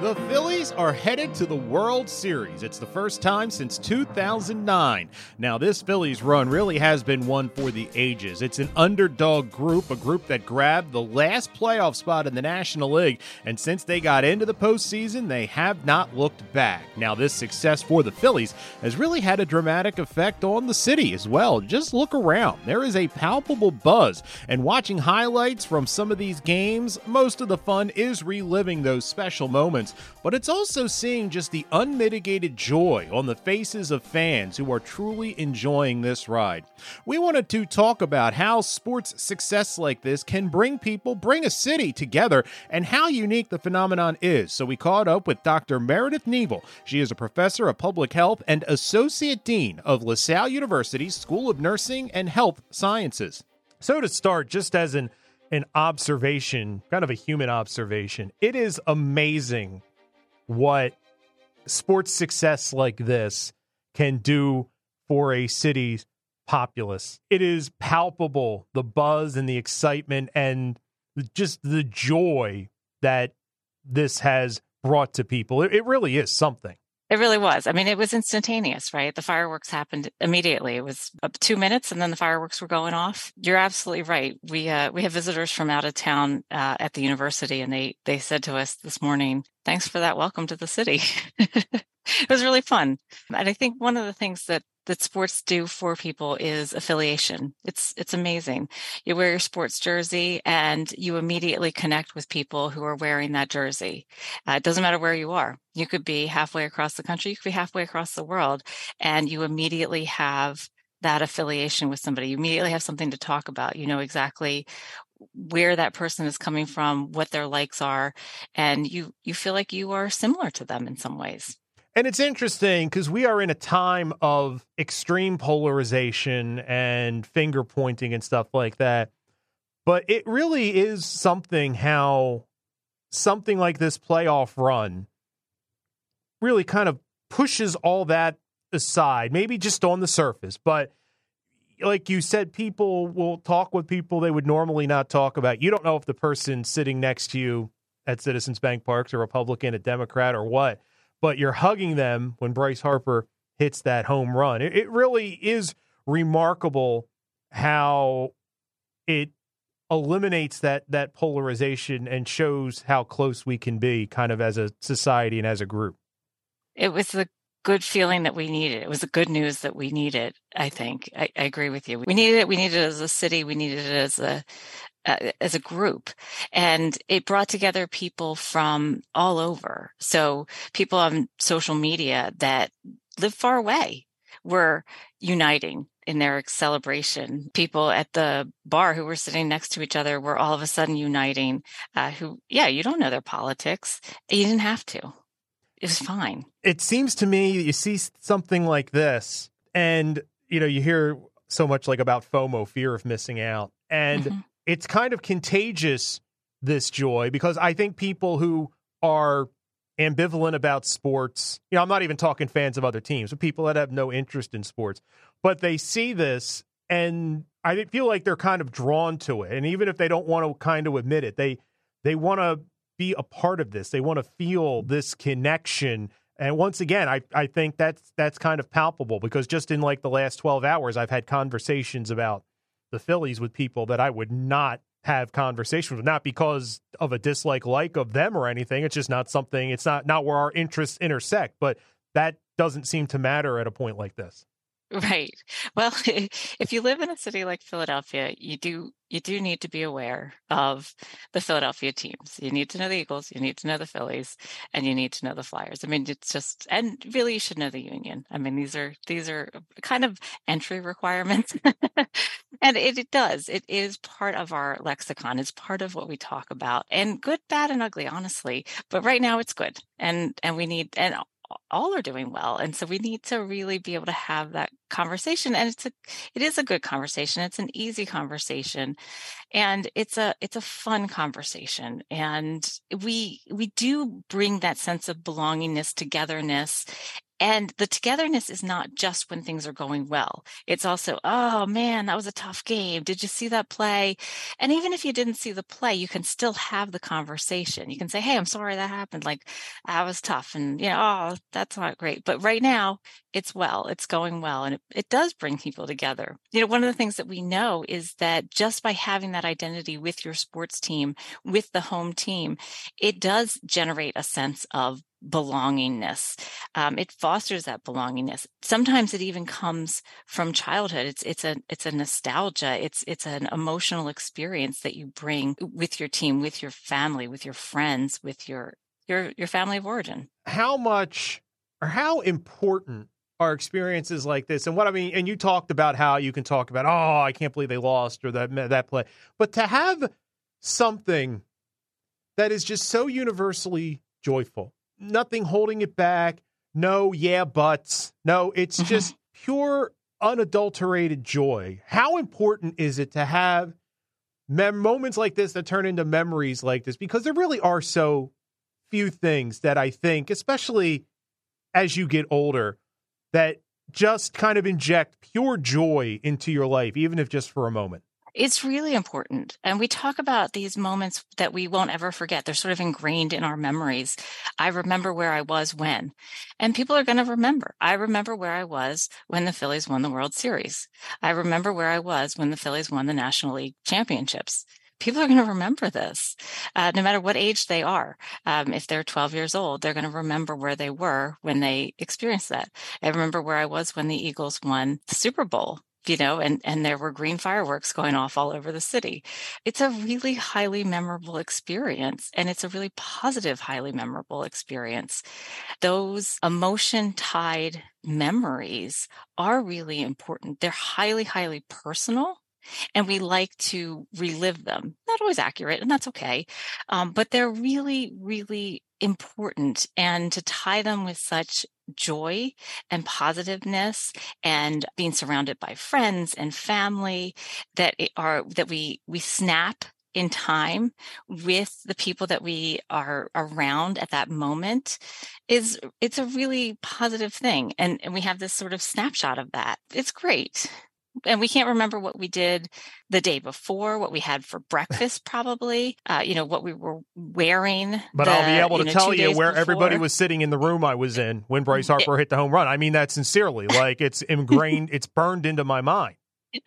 The Phillies are headed to the World Series. It's the first time since 2009. Now, this Phillies run really has been one for the ages. It's an underdog group, a group that grabbed the last playoff spot in the National League, and since they got into the postseason, they have not looked back. Now, this success for the Phillies has really had a dramatic effect on the city as well. Just look around. There is a palpable buzz, and watching highlights from some of these games, most of the fun is reliving those special moments but it's also seeing just the unmitigated joy on the faces of fans who are truly enjoying this ride. We wanted to talk about how sports success like this can bring people, bring a city together, and how unique the phenomenon is. So we caught up with Dr. Meredith Kneavel. She is a professor of public health and associate dean of LaSalle University's School of Nursing and Health Sciences. So to start, just as an an observation, kind of a human observation. It is amazing what sports success like this can do for a city's populace. It is palpable the buzz and the excitement and just the joy that this has brought to people. It, it really is something. It really was. I mean, it was instantaneous, right? The fireworks happened immediately. It was up two minutes, and then the fireworks were going off. You're absolutely right. We uh, we have visitors from out of town uh, at the university, and they they said to us this morning, "Thanks for that welcome to the city." it was really fun, and I think one of the things that that sports do for people is affiliation. It's it's amazing. You wear your sports jersey and you immediately connect with people who are wearing that jersey. Uh, it doesn't matter where you are. You could be halfway across the country, you could be halfway across the world, and you immediately have that affiliation with somebody. You immediately have something to talk about. You know exactly where that person is coming from, what their likes are, and you you feel like you are similar to them in some ways. And it's interesting because we are in a time of extreme polarization and finger pointing and stuff like that. But it really is something how something like this playoff run really kind of pushes all that aside, maybe just on the surface. But like you said, people will talk with people they would normally not talk about. You don't know if the person sitting next to you at Citizens Bank Park's a Republican, a Democrat, or what but you're hugging them when Bryce Harper hits that home run. It, it really is remarkable how it eliminates that that polarization and shows how close we can be kind of as a society and as a group. It was the good feeling that we needed. It was the good news that we needed, I think. I, I agree with you. We needed it. We needed it as a city. We needed it as a uh, as a group. And it brought together people from all over. So people on social media that live far away were uniting in their celebration. People at the bar who were sitting next to each other were all of a sudden uniting uh, who yeah you don't know their politics. You didn't have to. It was fine. It seems to me you see something like this and you know you hear so much like about fomo fear of missing out. And mm-hmm it's kind of contagious this joy because I think people who are ambivalent about sports, you know, I'm not even talking fans of other teams, but people that have no interest in sports, but they see this and I feel like they're kind of drawn to it. And even if they don't want to kind of admit it, they they want to be a part of this. They want to feel this connection. And once again, I, I think that's that's kind of palpable because just in like the last 12 hours, I've had conversations about the Phillies with people that I would not have conversations with, not because of a dislike like of them or anything. It's just not something. It's not not where our interests intersect. But that doesn't seem to matter at a point like this. Right. Well, if you live in a city like Philadelphia, you do you do need to be aware of the Philadelphia teams. You need to know the Eagles, you need to know the Phillies, and you need to know the Flyers. I mean, it's just and really you should know the Union. I mean, these are these are kind of entry requirements. and it, it does. It is part of our lexicon. It's part of what we talk about. And good, bad, and ugly, honestly. But right now it's good. And and we need and all are doing well and so we need to really be able to have that conversation and it's a it is a good conversation it's an easy conversation and it's a it's a fun conversation and we we do bring that sense of belongingness togetherness And the togetherness is not just when things are going well. It's also, oh man, that was a tough game. Did you see that play? And even if you didn't see the play, you can still have the conversation. You can say, Hey, I'm sorry that happened. Like that was tough. And you know, oh, that's not great. But right now it's well, it's going well. And it, it does bring people together. You know, one of the things that we know is that just by having that identity with your sports team, with the home team, it does generate a sense of belongingness. Um, it fosters that belongingness. Sometimes it even comes from childhood. It's it's a it's a nostalgia. It's it's an emotional experience that you bring with your team, with your family, with your friends, with your your your family of origin. How much or how important are experiences like this? And what I mean, and you talked about how you can talk about, oh, I can't believe they lost or that that play, but to have something that is just so universally joyful nothing holding it back. No, yeah, buts. No, it's mm-hmm. just pure, unadulterated joy. How important is it to have mem- moments like this that turn into memories like this? Because there really are so few things that I think, especially as you get older, that just kind of inject pure joy into your life, even if just for a moment. It's really important. And we talk about these moments that we won't ever forget. They're sort of ingrained in our memories. I remember where I was when, and people are going to remember. I remember where I was when the Phillies won the World Series. I remember where I was when the Phillies won the National League championships people are going to remember this, uh, no matter what age they are. Um, if they're 12 years old, they're going to remember where they were when they experienced that. I remember where I was when the Eagles won the Super Bowl you know, and, and there were green fireworks going off all over the city. It's a really highly memorable experience and it's a really positive, highly memorable experience. Those emotion tied memories are really important. They're highly, highly personal and we like to relive them. Not always accurate, and that's okay. Um, but they're really, really important. And to tie them with such joy and positiveness and being surrounded by friends and family that are that we we snap in time with the people that we are around at that moment is it's a really positive thing and, and we have this sort of snapshot of that it's great and we can't remember what we did the day before, what we had for breakfast, probably, uh, you know, what we were wearing. But the, I'll be able to know, tell you where before. everybody was sitting in the room I was in when Bryce Harper it, hit the home run. I mean that sincerely. Like it's ingrained, it's burned into my mind.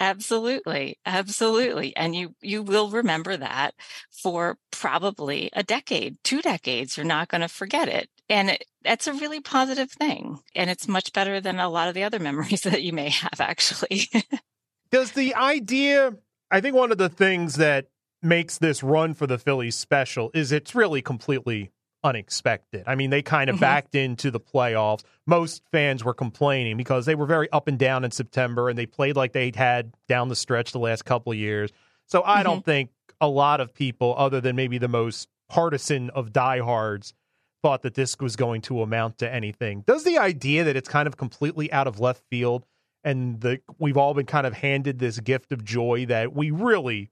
Absolutely. Absolutely. And you, you will remember that for probably a decade, two decades. You're not going to forget it. And it, that's a really positive thing. And it's much better than a lot of the other memories that you may have, actually. Does the idea, I think one of the things that makes this run for the Phillies special is it's really completely unexpected. I mean, they kind of mm-hmm. backed into the playoffs. Most fans were complaining because they were very up and down in September and they played like they'd had down the stretch the last couple of years. So I mm-hmm. don't think a lot of people, other than maybe the most partisan of diehards, thought that this was going to amount to anything. Does the idea that it's kind of completely out of left field and the we've all been kind of handed this gift of joy that we really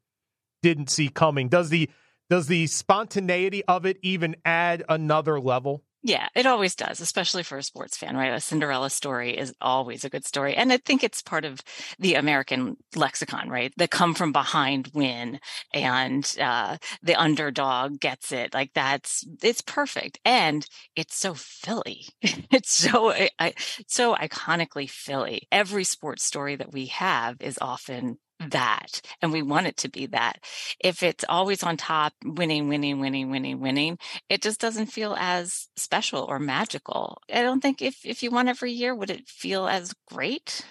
didn't see coming, does the does the spontaneity of it even add another level? Yeah, it always does, especially for a sports fan, right? A Cinderella story is always a good story. And I think it's part of the American lexicon, right? The come from behind win and uh, the underdog gets it. Like that's, it's perfect. And it's so Philly. it's so, I, so iconically Philly. Every sports story that we have is often that and we want it to be that if it's always on top winning winning winning winning winning it just doesn't feel as special or magical i don't think if if you won every year would it feel as great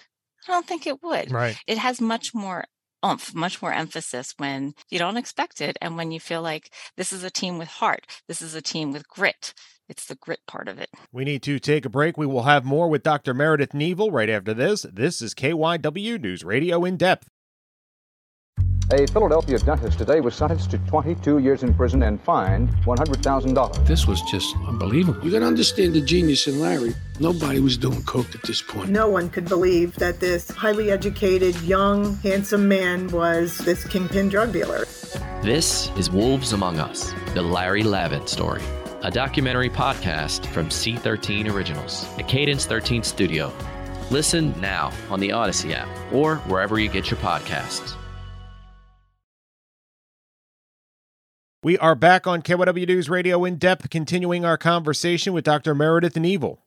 i don't think it would right it has much more oomph much more emphasis when you don't expect it and when you feel like this is a team with heart this is a team with grit it's the grit part of it. We need to take a break. We will have more with Dr. Meredith Kneavel right after this. This is KYW News Radio in depth. A Philadelphia dentist today was sentenced to 22 years in prison and fined $100,000. This was just unbelievable. You got to understand the genius in Larry. Nobody was doing coke at this point. No one could believe that this highly educated, young, handsome man was this kingpin drug dealer. This is Wolves Among Us, the Larry Lavin story a documentary podcast from C13 Originals, a Cadence 13 studio. Listen now on the Odyssey app or wherever you get your podcasts. We are back on KYW News Radio in depth, continuing our conversation with Dr. Meredith Kneavel.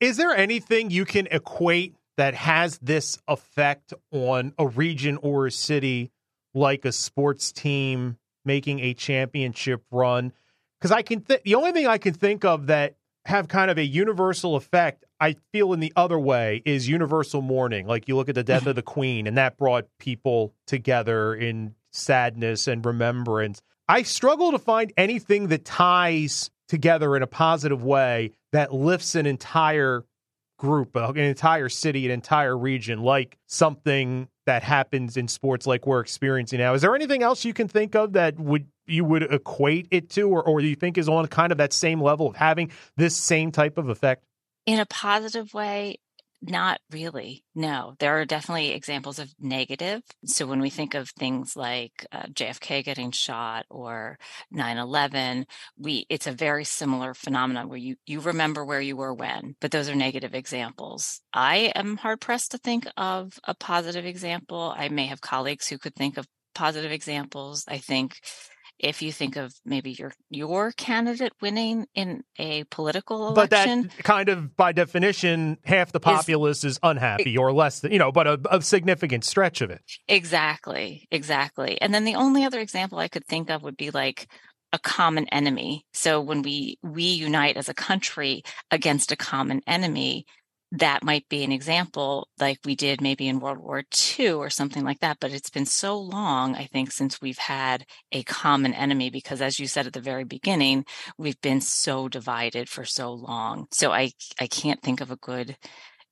Is there anything you can equate that has this effect on a region or a city like a sports team making a championship run? Because I can, th- the only thing I can think of that have kind of a universal effect, I feel in the other way, is universal mourning. Like you look at the death of the Queen, and that brought people together in sadness and remembrance. I struggle to find anything that ties together in a positive way that lifts an entire group, uh, an entire city, an entire region, like something that happens in sports like we're experiencing now. Is there anything else you can think of that would you would equate it to, or, or you think is on kind of that same level of having this same type of effect? In a positive way, not really. No, there are definitely examples of negative. So when we think of things like uh, JFK getting shot or 9/11, we it's a very similar phenomenon where you you remember where you were when, but those are negative examples. I am hard pressed to think of a positive example. I may have colleagues who could think of positive examples. I think if you think of maybe your your candidate winning in a political election. But that kind of by definition, half the populace is, is unhappy or less than you know, but a, a significant stretch of it. Exactly. Exactly. And then the only other example I could think of would be like a common enemy. So when we we unite as a country against a common enemy, that might be an example like we did maybe in World War II or something like that. But it's been so long, I think, since we've had a common enemy because as you said at the very beginning, we've been so divided for so long. So I I can't think of a good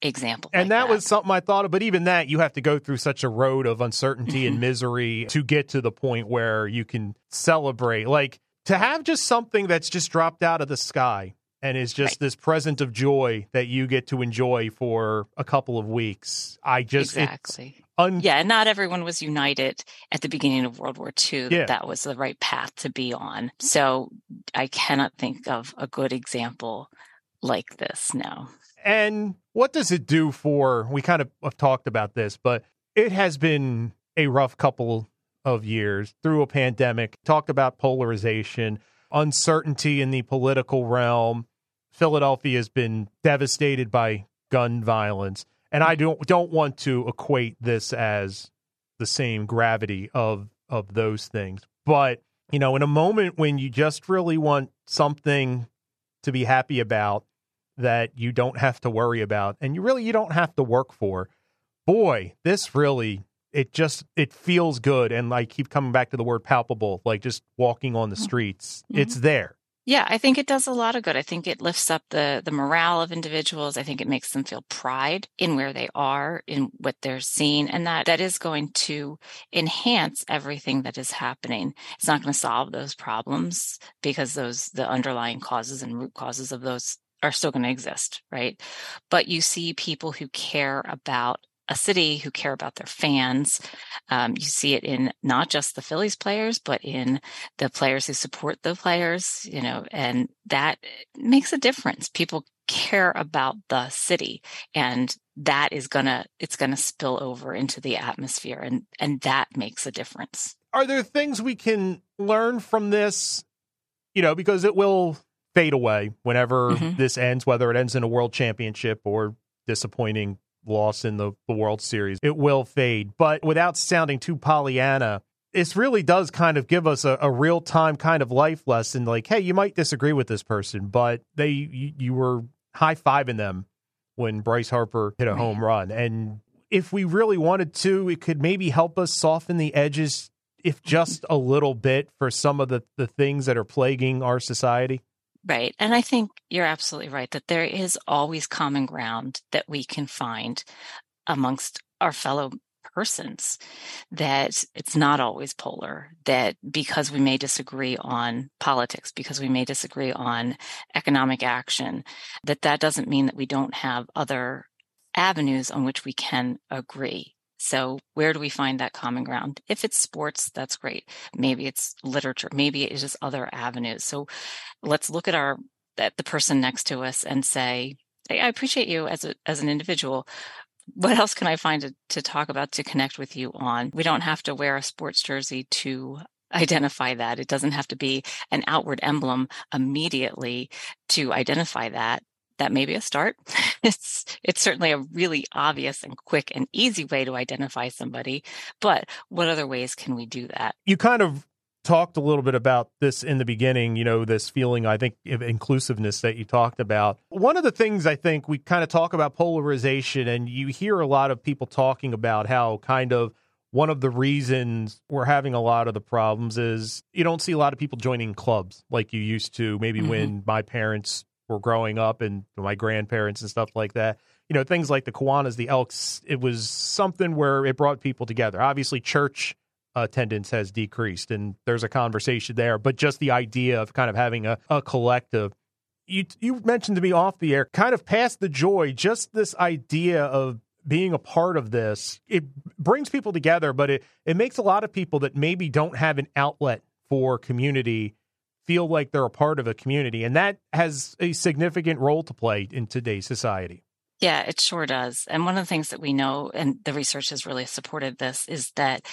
example. And like that, that, was something I thought of, but even that you have to go through such a road of uncertainty and mm-hmm. misery to get to the point where you can celebrate. Like to have just something that's just dropped out of the sky and is just right. this present of joy that you get to enjoy for a couple of weeks. I just exactly. Un- yeah, not everyone was united at the beginning of World War II. Yeah. That, that was the right path to be on. So I cannot think of a good example like this now. And what does it do for? We kind of have talked about this, but it has been a rough couple of years through a pandemic. Talked about polarization, uncertainty in the political realm Philadelphia has been devastated by gun violence, and I don't don't want to equate this as the same gravity of of those things. But you know, in a moment when you just really want something to be happy about that you don't have to worry about, and you really you don't have to work for, boy, this really it just it feels good and I keep coming back to the word palpable like just walking on the mm-hmm. streets mm-hmm. it's there yeah, I think it does a lot of good. I think it lifts up the the morale of individuals. I think it makes them feel pride in where they are, in what they're seeing, and that that is going to enhance everything that is happening. It's not going to solve those problems because those the underlying causes and root causes of those are still going to exist, right? But you see people who care about a city who care about their fans. Um, you see it in not just the Phillies players, but in the players who support the players, you know, and that makes a difference. People care about the city and that is gonna it's gonna spill over into the atmosphere and and that makes a difference are there things we can learn from this you know because it will fade away whenever mm-hmm. this ends whether it ends in a world championship or disappointing loss in the, the World Series. It will fade. But without sounding too Pollyanna, this really does kind of give us a, a real time kind of life lesson. Like, hey, you might disagree with this person, but they you, you were high fiving them when Bryce Harper hit a home run. And if we really wanted to, it could maybe help us soften the edges, if just a little bit, for some of the, the things that are plaguing our society. Right. And I think you're absolutely right that there is always common ground that we can find amongst our fellow persons, that it's not always polar, that because we may disagree on politics, because we may disagree on economic action, that that doesn't mean that we don't have other avenues on which we can agree. So where do we find that common ground? If it's sports, that's great. Maybe it's literature. Maybe it's other avenues. So let's look at our at the person next to us and say, hey, I appreciate you as a as an individual. What else can I find to, to talk about to connect with you on? We don't have to wear a sports jersey to identify that. It doesn't have to be an outward emblem immediately to identify that. That may be a start. It's it's certainly a really obvious and quick and easy way to identify somebody. But what other ways can we do that? You kind of talked a little bit about this in the beginning, you know, this feeling, I think, of inclusiveness that you talked about. One of the things I think we kind of talk about polarization, and you hear a lot of people talking about how kind of one of the reasons we're having a lot of the problems is you don't see a lot of people joining clubs like you used to maybe mm-hmm. when my parents were growing up and my grandparents and stuff like that you know things like the Kiwanis, the Elks. It was something where it brought people together. Obviously, church attendance has decreased, and there's a conversation there. But just the idea of kind of having a, a collective. You you mentioned to me off the air, kind of past the joy, just this idea of being a part of this, it brings people together, but it, it makes a lot of people that maybe don't have an outlet for community feel like they're a part of a community. And that has a significant role to play in today's society. Yeah, it sure does. And one of the things that we know, and the research has really supported this, is that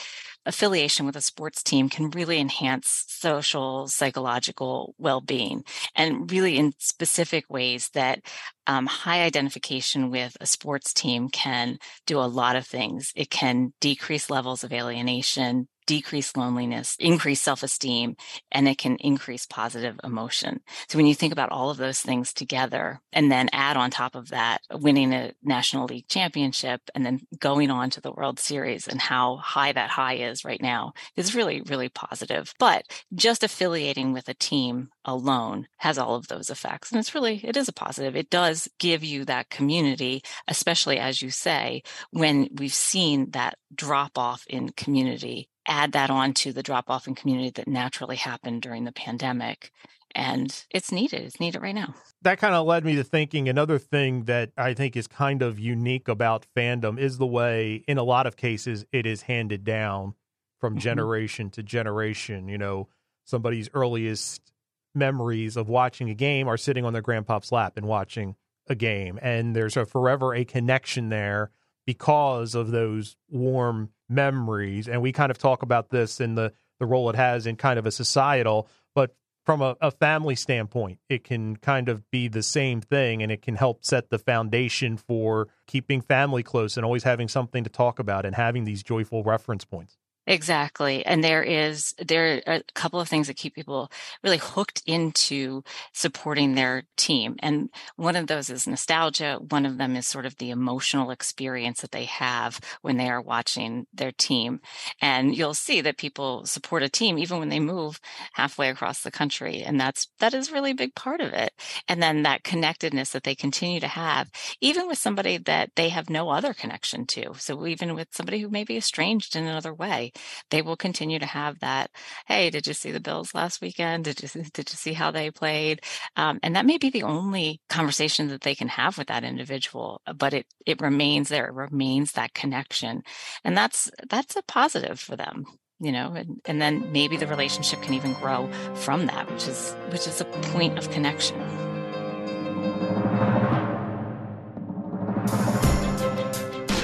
affiliation with a sports team can really enhance social, psychological well being, and really in specific ways that um, high identification with a sports team can do a lot of things. It can decrease levels of alienation, decrease loneliness, increase self esteem, and it can increase positive emotion. So when you think about all of those things together and then add on top of that, winning a National League championship and then going on to the World Series and how high that high is right now is really, really positive. But just affiliating with a team alone has all of those effects. And it's really, it is a positive. It does give you that community, especially as you say, when we've seen that drop off in community add that on to the drop off in community that naturally happened during the pandemic. And it's needed. It's needed right now. That kind of led me to thinking another thing that I think is kind of unique about fandom is the way, in a lot of cases, it is handed down from mm-hmm. generation to generation. You know, somebody's earliest memories of watching a game are sitting on their grandpa's lap and watching a game. And there's a forever a connection there because of those warm memories. And we kind of talk about this in the, the role it has in kind of a societal, but from a, a, family standpoint, it can kind of be the same thing and it can help set the foundation for keeping family close and always having something to talk about and having these joyful reference points. Exactly. And there is, there are a couple of things that keep people really hooked into supporting their team. And one of those is nostalgia. One of them is sort of the emotional experience that they have when they are watching their team. And you'll see that people support a team even when they move halfway across the country. And that's, that is really a big part of it. And then that connectedness that they continue to have, even with somebody that they have no other connection to. So even with somebody who may be estranged in another way, they will continue to have that. Hey, did you see the Bills last weekend? Did you did you see how they played? Um, and that may be the only conversation that they can have with that individual, but it it remains there. It remains that connection, and that's that's a positive for them you know and, and then maybe the relationship can even grow from that which is which is a point of connection